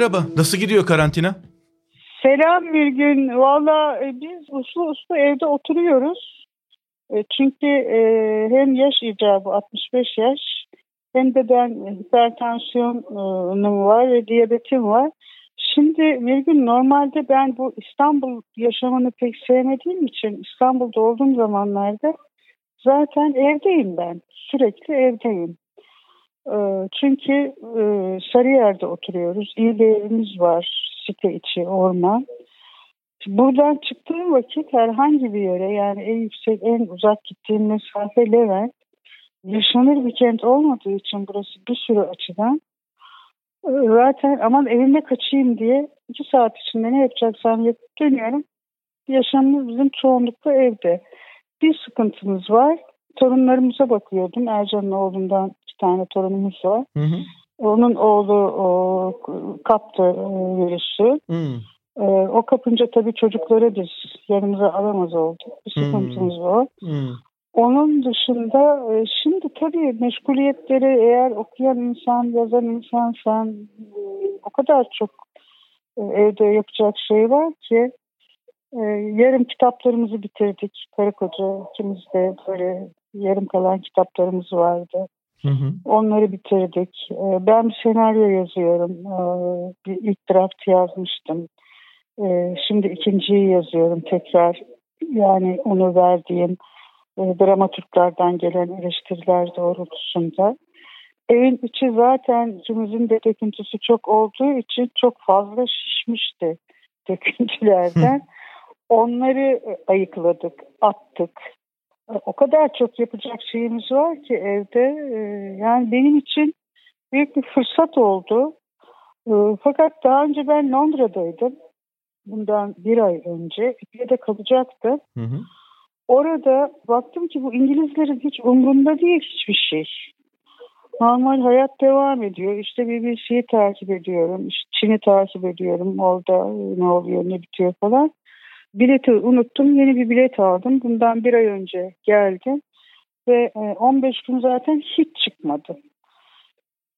Merhaba. Nasıl gidiyor karantina? Selam bir gün. Valla e, biz uslu uslu evde oturuyoruz. E, çünkü e, hem yaş icabı 65 yaş hem de ben hipertansiyonum var ve diyabetim var. Şimdi bir gün normalde ben bu İstanbul yaşamını pek sevmediğim için İstanbul'da olduğum zamanlarda zaten evdeyim ben. Sürekli evdeyim. Çünkü Sarıyer'de oturuyoruz. İyi bir evimiz var site içi orman. Buradan çıktığım vakit herhangi bir yere yani en yüksek en uzak gittiğim mesafe Levent yaşanır bir kent olmadığı için burası bir sürü açıdan e, zaten aman evime kaçayım diye iki saat içinde ne yapacaksam yapıp dönüyorum. Yaşamımız bizim çoğunlukla evde. Bir sıkıntımız var. Torunlarımıza bakıyordum. Ercan'ın oğlundan tane torunumuz var. Hı hı. Onun oğlu o, kaptı e, virüsü. Hmm. E, o kapınca tabii çocukları biz yanımıza alamaz olduk. Bir sıkıntımız hmm. var. Hmm. Onun dışında e, şimdi tabii meşguliyetleri eğer okuyan insan, yazan insansan e, o kadar çok evde yapacak şey var ki yarım kitaplarımızı bitirdik. Karı koca ikimiz de böyle yarım kalan kitaplarımız vardı. Hı hı. Onları bitirdik. Ee, ben bir senaryo yazıyorum. Ee, bir ilk draft yazmıştım. Ee, şimdi ikinciyi yazıyorum tekrar. Yani onu verdiğim e, dramatürklerden gelen eleştiriler doğrultusunda. Evin içi zaten ikimizin de döküntüsü çok olduğu için çok fazla şişmişti döküntülerden. Onları ayıkladık, attık o kadar çok yapacak şeyimiz var ki evde. E, yani benim için büyük bir fırsat oldu. E, fakat daha önce ben Londra'daydım. Bundan bir ay önce. Bir de kalacaktım. Hı hı. Orada baktım ki bu İngilizlerin hiç umrunda değil hiçbir şey. Normal hayat devam ediyor. İşte BBC'yi takip ediyorum. İşte Çin'i takip ediyorum. Orada ne oluyor, ne bitiyor falan. Bileti unuttum. Yeni bir bilet aldım. Bundan bir ay önce geldim. Ve 15 e, gün zaten hiç çıkmadı.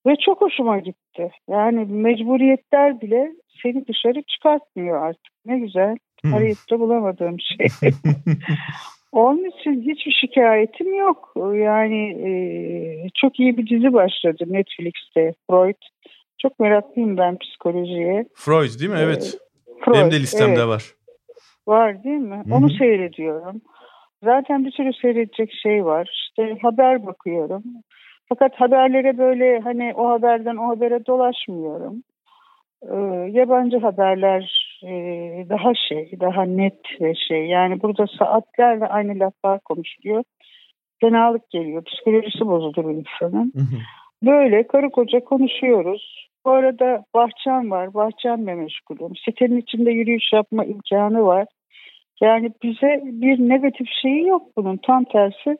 Ve çok hoşuma gitti. Yani mecburiyetler bile seni dışarı çıkartmıyor artık. Ne güzel. Hmm. Arayıp da bulamadığım şey. Onun için hiçbir şikayetim yok. Yani e, çok iyi bir dizi başladı Netflix'te. Freud. Çok meraklıyım ben psikolojiye. Freud değil mi? Evet. E, Freud, Benim de listemde evet. var. Var değil mi? Hı-hı. Onu seyrediyorum. Zaten bir sürü seyredecek şey var. İşte haber bakıyorum. Fakat haberlere böyle hani o haberden o habere dolaşmıyorum. Ee, yabancı haberler e, daha şey, daha net ve şey. Yani burada saatlerle aynı laflar konuşuluyor. Fenalık geliyor. Psikolojisi bozulur insanın. Hı hı. Böyle karı koca konuşuyoruz. Bu arada bahçem var. Bahçemle meşgulüm. Sitenin içinde yürüyüş yapma imkanı var. Yani bize bir negatif şeyi yok bunun. Tam tersi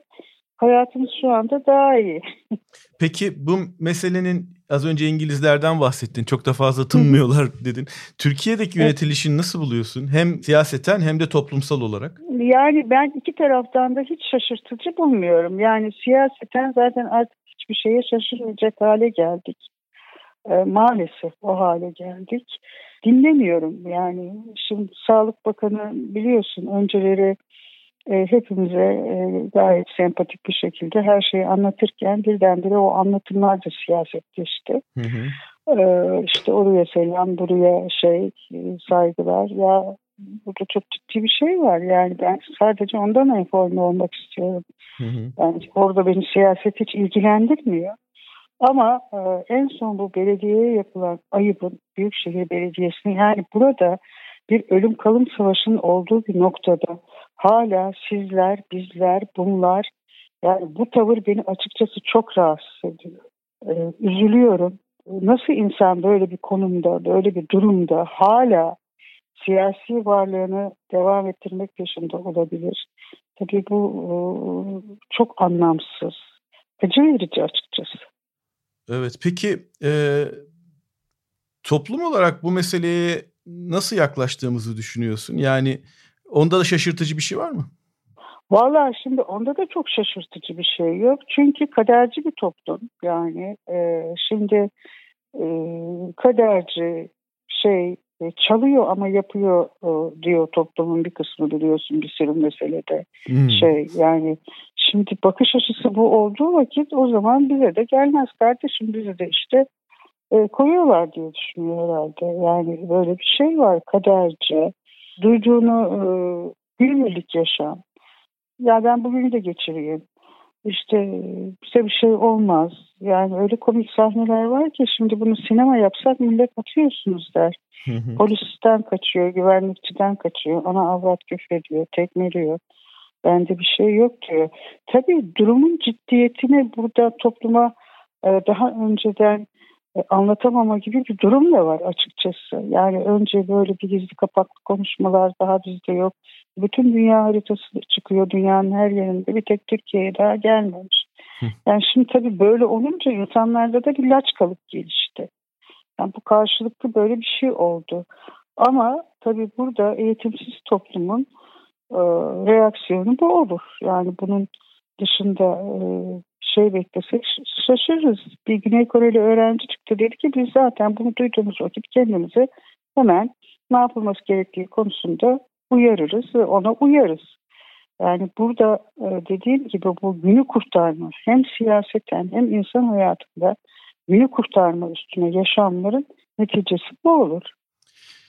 hayatımız şu anda daha iyi. Peki bu meselenin az önce İngilizlerden bahsettin. Çok da fazla tınmıyorlar dedin. Türkiye'deki yönetilişini nasıl buluyorsun? Hem siyaseten hem de toplumsal olarak. Yani ben iki taraftan da hiç şaşırtıcı bulmuyorum. Yani siyaseten zaten artık hiçbir şeye şaşırmayacak hale geldik. E, maalesef o hale geldik. Dinlemiyorum yani. Şimdi Sağlık Bakanı biliyorsun önceleri e, hepimize e, gayet sempatik bir şekilde her şeyi anlatırken birdenbire o anlatımlar da siyasetleşti. Hı hı. E, işte oraya selam, buraya şey saygılar. Ya burada çok ciddi bir şey var. Yani ben sadece ondan informe olmak istiyorum. Hı hı. Yani orada beni siyaset hiç ilgilendirmiyor. Ama e, en son bu belediyeye yapılan ayıbın Büyükşehir Belediyesi'nin yani burada bir ölüm kalım savaşının olduğu bir noktada hala sizler, bizler, bunlar yani bu tavır beni açıkçası çok rahatsız ediyor. Ee, üzülüyorum. Nasıl insan böyle bir konumda, böyle bir durumda hala siyasi varlığını devam ettirmek peşinde olabilir? Tabii bu e, çok anlamsız. Acı verici açıkçası. Evet peki e, toplum olarak bu meseleye nasıl yaklaştığımızı düşünüyorsun? Yani onda da şaşırtıcı bir şey var mı? Valla şimdi onda da çok şaşırtıcı bir şey yok. Çünkü kaderci bir toplum yani. E, şimdi e, kaderci şey çalıyor ama yapıyor e, diyor toplumun bir kısmı biliyorsun bir sürü meselede. Hmm. şey yani şimdi bakış açısı bu olduğu vakit o zaman bize de gelmez kardeşim bize de işte e, koyuyorlar diye düşünüyor herhalde. Yani böyle bir şey var kaderci duyduğunu e, günlük yaşam. Ya ben bugünü de geçireyim işte bize bir şey olmaz. Yani öyle komik sahneler var ki şimdi bunu sinema yapsak millet atıyorsunuz der. Polisten kaçıyor, güvenlikçiden kaçıyor, ana avrat küfrediyor, tekmeliyor. Bende bir şey yok diyor. Tabii durumun ciddiyetini burada topluma e, daha önceden e, anlatamama gibi bir durum da var açıkçası. Yani önce böyle bir gizli kapaklı konuşmalar daha bizde yok. Bütün dünya haritası çıkıyor dünyanın her yerinde. Bir tek Türkiye'ye daha gelmemiş. Yani şimdi tabii böyle olunca insanlarda da bir laç kalıp gelişti. Yani bu karşılıklı böyle bir şey oldu. Ama tabii burada eğitimsiz toplumun e, reaksiyonu bu olur. Yani bunun dışında e, şey beklesek şaşırırız. Bir Güney Koreli öğrenci çıktı dedi ki biz zaten bunu duyduğumuz vakit kendimizi hemen ne yapılması gerektiği konusunda uyarırız ve ona uyarız. Yani burada e, dediğim gibi bu günü kurtarma hem siyaseten hem insan hayatında günü kurtarma üstüne yaşamların neticesi bu olur.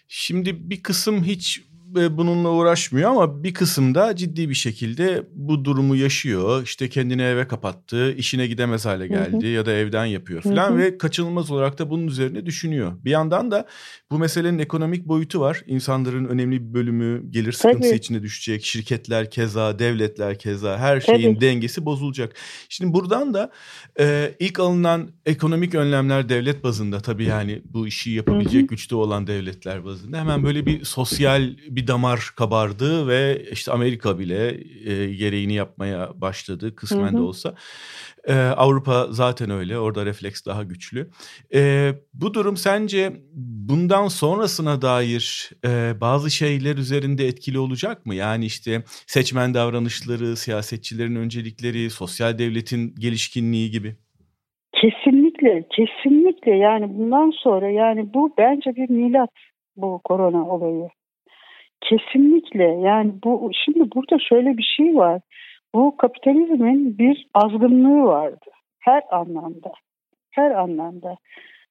Şimdi bir kısım hiç bununla uğraşmıyor ama bir kısımda ciddi bir şekilde bu durumu yaşıyor. İşte kendini eve kapattı, işine gidemez hale geldi hı hı. ya da evden yapıyor falan ve kaçınılmaz olarak da bunun üzerine düşünüyor. Bir yandan da bu meselenin ekonomik boyutu var. İnsanların önemli bir bölümü gelir sıkıntısı Tabii. içine düşecek. Şirketler keza, devletler keza her şeyin Tabii. dengesi bozulacak. Şimdi buradan da e, ilk alınan ekonomik önlemler devlet bazında tabii yani bu işi yapabilecek hı hı. güçte olan devletler bazında hemen böyle bir sosyal bir bir damar kabardı ve işte Amerika bile e, gereğini yapmaya başladı kısmen hı hı. de olsa. E, Avrupa zaten öyle orada refleks daha güçlü. E, bu durum sence bundan sonrasına dair e, bazı şeyler üzerinde etkili olacak mı? Yani işte seçmen davranışları, siyasetçilerin öncelikleri, sosyal devletin gelişkinliği gibi. Kesinlikle, kesinlikle yani bundan sonra yani bu bence bir milat bu korona olayı. Kesinlikle yani bu şimdi burada şöyle bir şey var. Bu kapitalizmin bir azgınlığı vardı her anlamda. Her anlamda.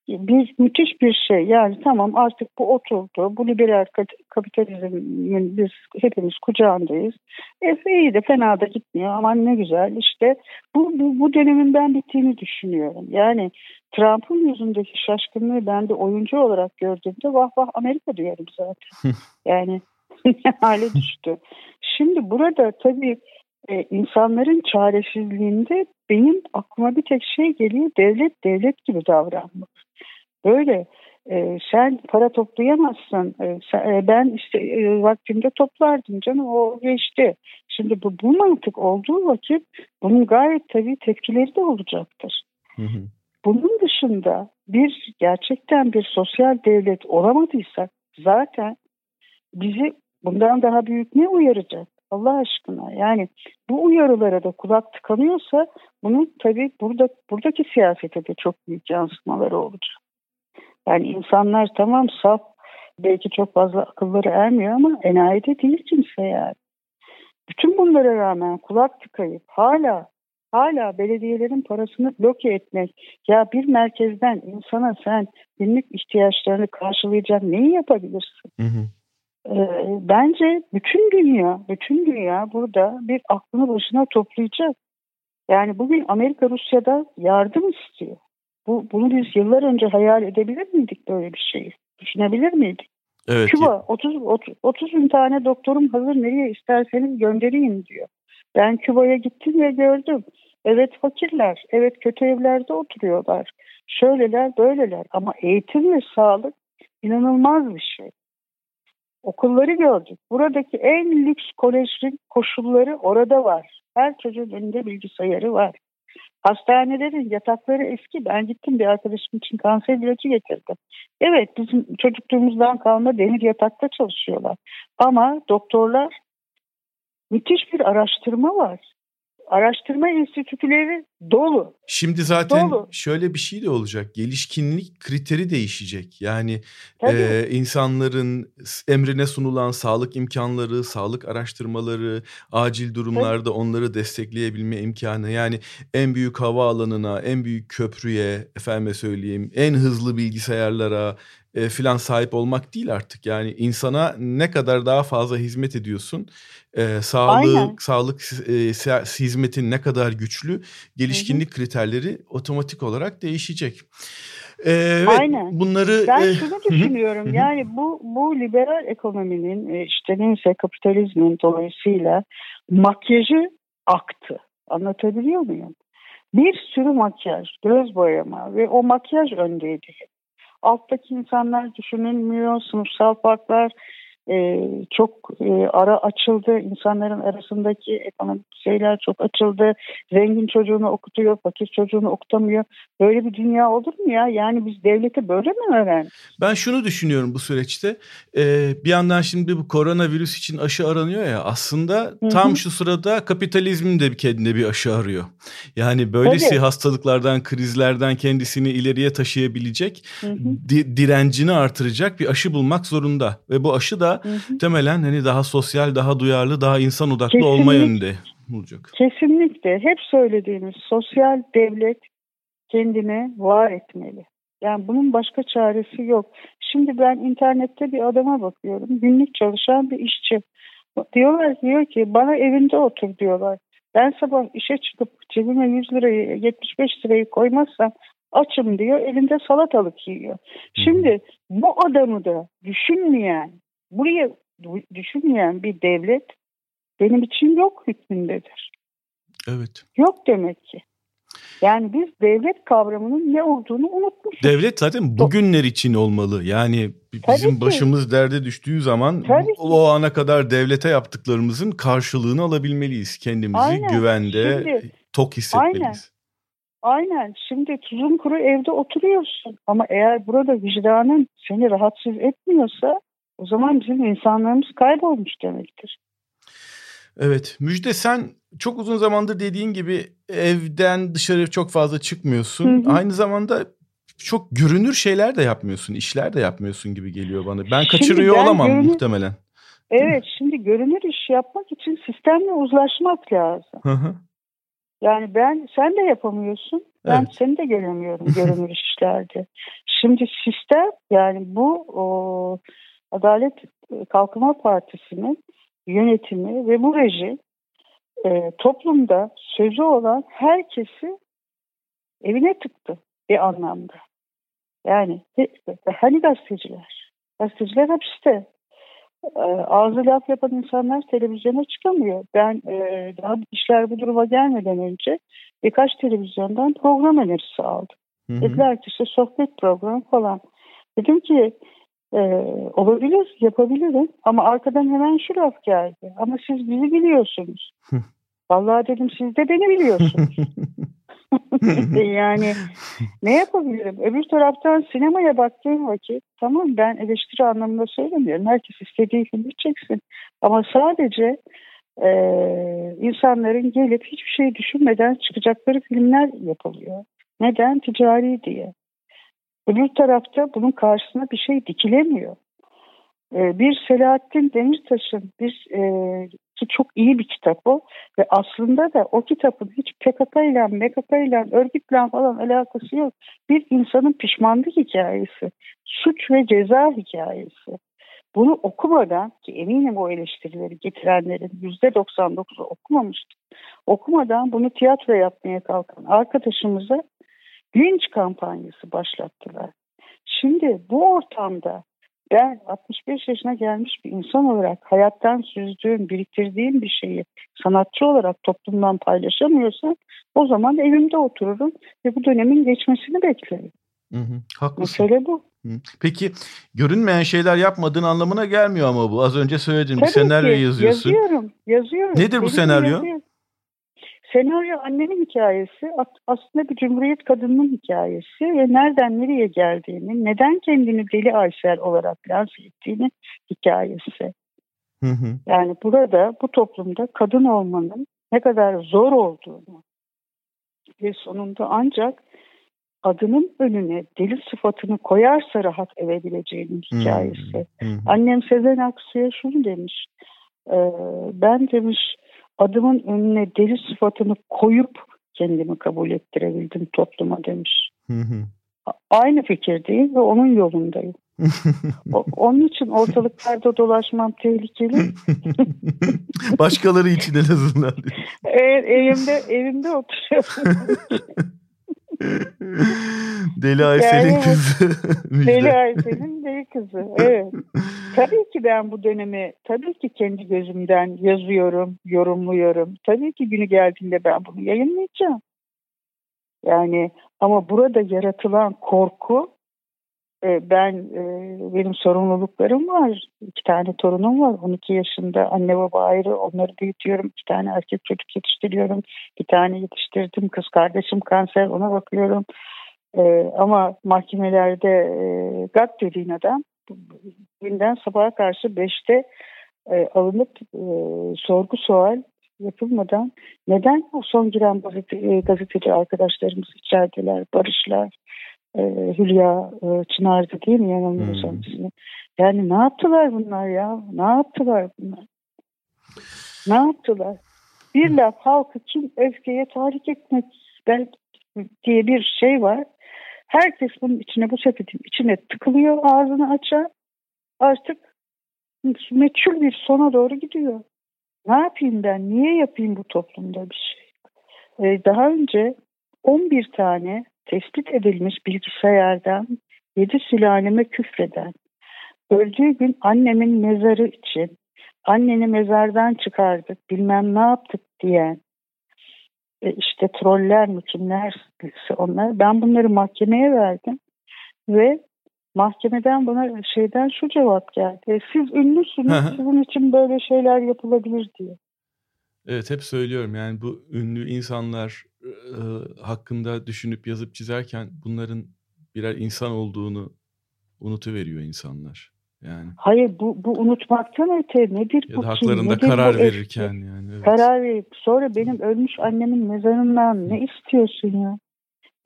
Bir müthiş bir şey yani tamam artık bu oturdu. Bu liberal kapitalizmin biz hepimiz kucağındayız. E, iyi de fena da gitmiyor aman ne güzel işte bu, bu, bu dönemin ben bittiğini düşünüyorum. Yani Trump'ın yüzündeki şaşkınlığı ben de oyuncu olarak gördüğümde vah vah Amerika diyorum zaten. yani hale düştü. Şimdi burada tabii e, insanların çaresizliğinde benim aklıma bir tek şey geliyor. Devlet devlet gibi davranmak. Böyle e, sen para toplayamazsın. E, sen, e, ben işte e, vaktimde toplardım canım o geçti. Şimdi bu, bu mantık olduğu vakit bunun gayet tabii tepkileri de olacaktır. Hı hı. Bunun dışında bir gerçekten bir sosyal devlet olamadıysak zaten bizi Bundan daha büyük ne uyaracak? Allah aşkına yani bu uyarılara da kulak tıkanıyorsa bunun tabii burada buradaki siyasete de çok büyük yansımaları olacak. Yani insanlar tamam saf belki çok fazla akılları ermiyor ama enayide değil kimse yani. Bütün bunlara rağmen kulak tıkayıp hala hala belediyelerin parasını bloke etmek ya bir merkezden insana sen günlük ihtiyaçlarını karşılayacak neyi yapabilirsin? Hı hı. Ee, bence bütün dünya, bütün dünya burada bir aklını başına toplayacak. Yani bugün Amerika Rusya'da yardım istiyor. Bu, bunu biz yıllar önce hayal edebilir miydik böyle bir şeyi? Düşünebilir miydik? Evet. Küba 30, 30, 30 bin tane doktorum hazır nereye isterseniz göndereyim diyor. Ben Küba'ya gittim ve gördüm. Evet fakirler, evet kötü evlerde oturuyorlar. Şöyleler, böyleler ama eğitim ve sağlık inanılmaz bir şey. Okulları gördük. Buradaki en lüks kolejin koşulları orada var. Her çocuğun önünde bilgisayarı var. Hastanelerin yatakları eski. Ben gittim bir arkadaşım için kanser ilacı getirdim. Evet bizim çocukluğumuzdan kalma demir yatakta çalışıyorlar. Ama doktorlar müthiş bir araştırma var. Araştırma enstitüleri dolu. Şimdi zaten dolu. şöyle bir şey de olacak. Gelişkinlik kriteri değişecek. Yani e, insanların emrine sunulan sağlık imkanları, sağlık araştırmaları, acil durumlarda Tabii. onları destekleyebilme imkanı. Yani en büyük havaalanına, en büyük köprüye, efendime söyleyeyim, en hızlı bilgisayarlara, e, filan sahip olmak değil artık. Yani insana ne kadar daha fazla hizmet ediyorsun, e, sağlık Aynen. sağlık e, hizmetin ne kadar güçlü, gelişkinlik Hı-hı. kriterleri otomatik olarak değişecek. Evet, Aynen. Bunları ben e, şunu düşünüyorum. Hı-hı. yani bu bu liberal ekonominin e, işte neyse kapitalizmin dolayısıyla makyajı aktı. Anlatabiliyor muyum? Bir sürü makyaj, göz boyama ve o makyaj öndeydi alttaki insanlar düşünülmüyor, sınıfsal farklar e, çok e, ara açıldı. insanların arasındaki ekonomik şeyler çok açıldı. Zengin çocuğunu okutuyor, fakir çocuğunu okutamıyor. Böyle bir dünya olur mu ya? Yani biz devlete böyle mi öğrendik? Ben şunu düşünüyorum bu süreçte. Ee, bir yandan şimdi bu koronavirüs için aşı aranıyor ya aslında Hı-hı. tam şu sırada kapitalizmin de kendine bir aşı arıyor. Yani böylesi Tabii. hastalıklardan, krizlerden kendisini ileriye taşıyabilecek, di- direncini artıracak bir aşı bulmak zorunda. Ve bu aşı da hı hı. temelen hani daha sosyal, daha duyarlı, daha insan odaklı Kesinlikle. olma yönünde olacak. Kesinlikle. Hep söylediğimiz sosyal devlet kendine var etmeli. Yani bunun başka çaresi yok. Şimdi ben internette bir adama bakıyorum. Günlük çalışan bir işçi. Diyorlar diyor ki bana evinde otur diyorlar. Ben sabah işe çıkıp cebime 100 lirayı 75 lirayı koymazsam açım diyor. Elinde salatalık yiyor. Şimdi bu adamı da düşünmeyen buraya düşünmeyen bir devlet benim için yok hükmündedir. Evet. Yok demek ki. Yani biz devlet kavramının ne olduğunu unutmuşuz. Devlet zaten bugünler için olmalı. Yani bizim başımız derde düştüğü zaman Tabii o ana kadar devlete yaptıklarımızın karşılığını alabilmeliyiz. Kendimizi Aynen. güvende, Şimdi, tok hissetmeliyiz. Aynen. Aynen. Şimdi tuzun kuru evde oturuyorsun. Ama eğer burada vicdanın seni rahatsız etmiyorsa o zaman bizim insanlarımız kaybolmuş demektir. Evet Müjde sen çok uzun zamandır dediğin gibi evden dışarı çok fazla çıkmıyorsun. Hı hı. Aynı zamanda çok görünür şeyler de yapmıyorsun, işler de yapmıyorsun gibi geliyor bana. Ben kaçırıyor ben olamam görünür, muhtemelen. Evet, şimdi görünür iş yapmak için sistemle uzlaşmak lazım. Hı hı. Yani ben sen de yapamıyorsun. Ben evet. seni de göremiyorum görünür işlerde. Şimdi sistem yani bu o, Adalet e, Kalkınma Partisi'nin yönetimi ve bu rejim e, toplumda sözü olan herkesi evine tıktı bir anlamda. Yani hani gazeteciler? Gazeteciler hapiste. E, ağzı laf yapan insanlar televizyona çıkamıyor. Ben e, daha işler bu duruma gelmeden önce birkaç televizyondan program önerisi aldım. Hı hı. Dediler ki işte sohbet programı falan. Dedim ki ee, olabilir, yapabilirim ama arkadan hemen şu laf geldi. Ama siz bizi biliyorsunuz. Vallahi dedim siz de beni biliyorsunuz. yani ne yapabilirim? Öbür taraftan sinemaya baktığım vakit tamam ben eleştiri anlamında söylemiyorum. Herkes istediği filmi çeksin. Ama sadece e, insanların gelip hiçbir şey düşünmeden çıkacakları filmler yapılıyor. Neden? Ticari diye. Öbür tarafta bunun karşısına bir şey dikilemiyor. Ee, bir Selahattin Demirtaş'ın bir e, ki çok iyi bir kitap o ve aslında da o kitabın hiç PKK ile MKK ile örgütle falan alakası yok. Bir insanın pişmanlık hikayesi, suç ve ceza hikayesi. Bunu okumadan ki eminim o eleştirileri getirenlerin yüzde 99'u okumamıştı. Okumadan bunu tiyatro yapmaya kalkan arkadaşımıza linç kampanyası başlattılar. Şimdi bu ortamda ben 65 yaşına gelmiş bir insan olarak hayattan süzdüğüm, biriktirdiğim bir şeyi sanatçı olarak toplumdan paylaşamıyorsam o zaman evimde otururum ve bu dönemin geçmesini beklerim. Hı hı, haklısın. Mesele bu. Peki görünmeyen şeyler yapmadığın anlamına gelmiyor ama bu. Az önce söyledim bir senaryo ki, yazıyorsun. Yazıyorum, yazıyorum. Nedir Benim bu senaryo? Yazıyorum. Senaryo annemin hikayesi aslında bir cumhuriyet kadının hikayesi ve nereden nereye geldiğini, neden kendini deli Aysel olarak lanse ettiğini hikayesi. Hı hı. Yani burada bu toplumda kadın olmanın ne kadar zor olduğunu ve sonunda ancak adının önüne deli sıfatını koyarsa rahat edebileceğinin hikayesi. Hmm. Hmm. Annem Sezen Aksu'ya şunu demiş. E, ben demiş adımın önüne deli sıfatını koyup kendimi kabul ettirebildim topluma demiş. Hı Aynı fikirdeyim ve onun yolundayım. onun için ortalıklarda dolaşmam tehlikeli. Başkaları için en azından. Evet, evimde evimde oturuyorum. Deli Aysel'in yani, kızı. Deli Aysel'in deli kızı. Evet. Tabii ki ben bu dönemi tabii ki kendi gözümden yazıyorum, yorumluyorum. Tabii ki günü geldiğinde ben bunu yayınlayacağım. Yani ama burada yaratılan korku ben e, benim sorumluluklarım var. İki tane torunum var. 12 yaşında anne baba ayrı. Onları büyütüyorum. İki tane erkek çocuk yetiştiriyorum. Bir tane yetiştirdim. Kız kardeşim kanser. Ona bakıyorum. E, ama mahkemelerde e, GAT dediğin adam günden sabaha karşı beşte e, alınıp e, sorgu sual yapılmadan neden o son giren gazete, gazeteci arkadaşlarımız içerideler, barışlar, e, Hülya e, Çınar'dı değil mi yanılmıyorsam hmm. Yani ne yaptılar bunlar ya? Ne yaptılar bunlar? Ne yaptılar? Bir laf halkı kim öfkeye tahrik etmek diye bir şey var. Herkes bunun içine bu sepetin içine tıkılıyor ağzını açar. Artık meçhul bir sona doğru gidiyor. Ne yapayım ben? Niye yapayım bu toplumda bir şey? Ee, daha önce 11 tane tespit edilmiş bilgisayardan yedi sülaleme küfreden, öldüğü gün annemin mezarı için anneni mezardan çıkardık bilmem ne yaptık diyen e işte troller mi kimler onlar ben bunları mahkemeye verdim ve mahkemeden bana şeyden şu cevap geldi. E, siz ünlüsünüz sizin için böyle şeyler yapılabilir diye. Evet hep söylüyorum yani bu ünlü insanlar e, hakkında düşünüp yazıp çizerken bunların birer insan olduğunu unutuveriyor insanlar. Yani. Hayır bu, bu unutmaktan öte nedir ya bu? haklarında nedir karar verirken yani. Evet. Karar verip sonra benim ölmüş annemin mezarından ne istiyorsun ya?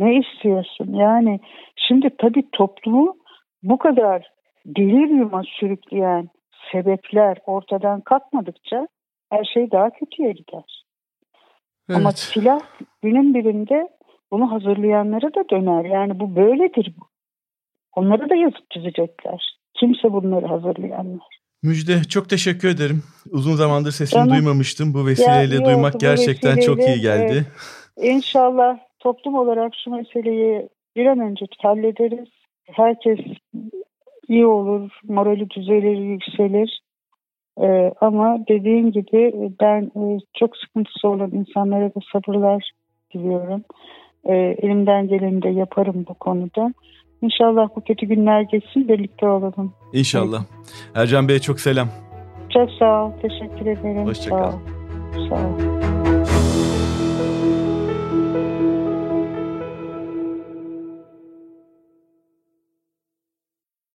Ne istiyorsun? Yani şimdi tabii toplumu bu kadar deliryuma sürükleyen sebepler ortadan kalkmadıkça her şey daha kötüye gider. Evet. Ama silah günün birinde bunu hazırlayanlara da döner. Yani bu böyledir bu. Onları da yazıp çizecekler. Kimse bunları hazırlayanlar. Müjde çok teşekkür ederim. Uzun zamandır sesini Canım, duymamıştım. Bu vesileyle ya, duymak oldu, gerçekten vesileyle, çok iyi geldi. E, inşallah toplum olarak şu meseleyi bir an önce hallederiz. Herkes iyi olur, morali düzelir, yükselir. Ee, ama dediğim gibi ben e, çok sıkıntısı olan insanlara da sabırlar diliyorum. Ee, elimden geleni de yaparım bu konuda. İnşallah bu kötü günler geçsin birlikte olalım. İnşallah. Evet. Ercan Bey'e çok selam. Çok sağ ol. Teşekkür ederim. Hoşçakal. Sağ ol. Sağ ol.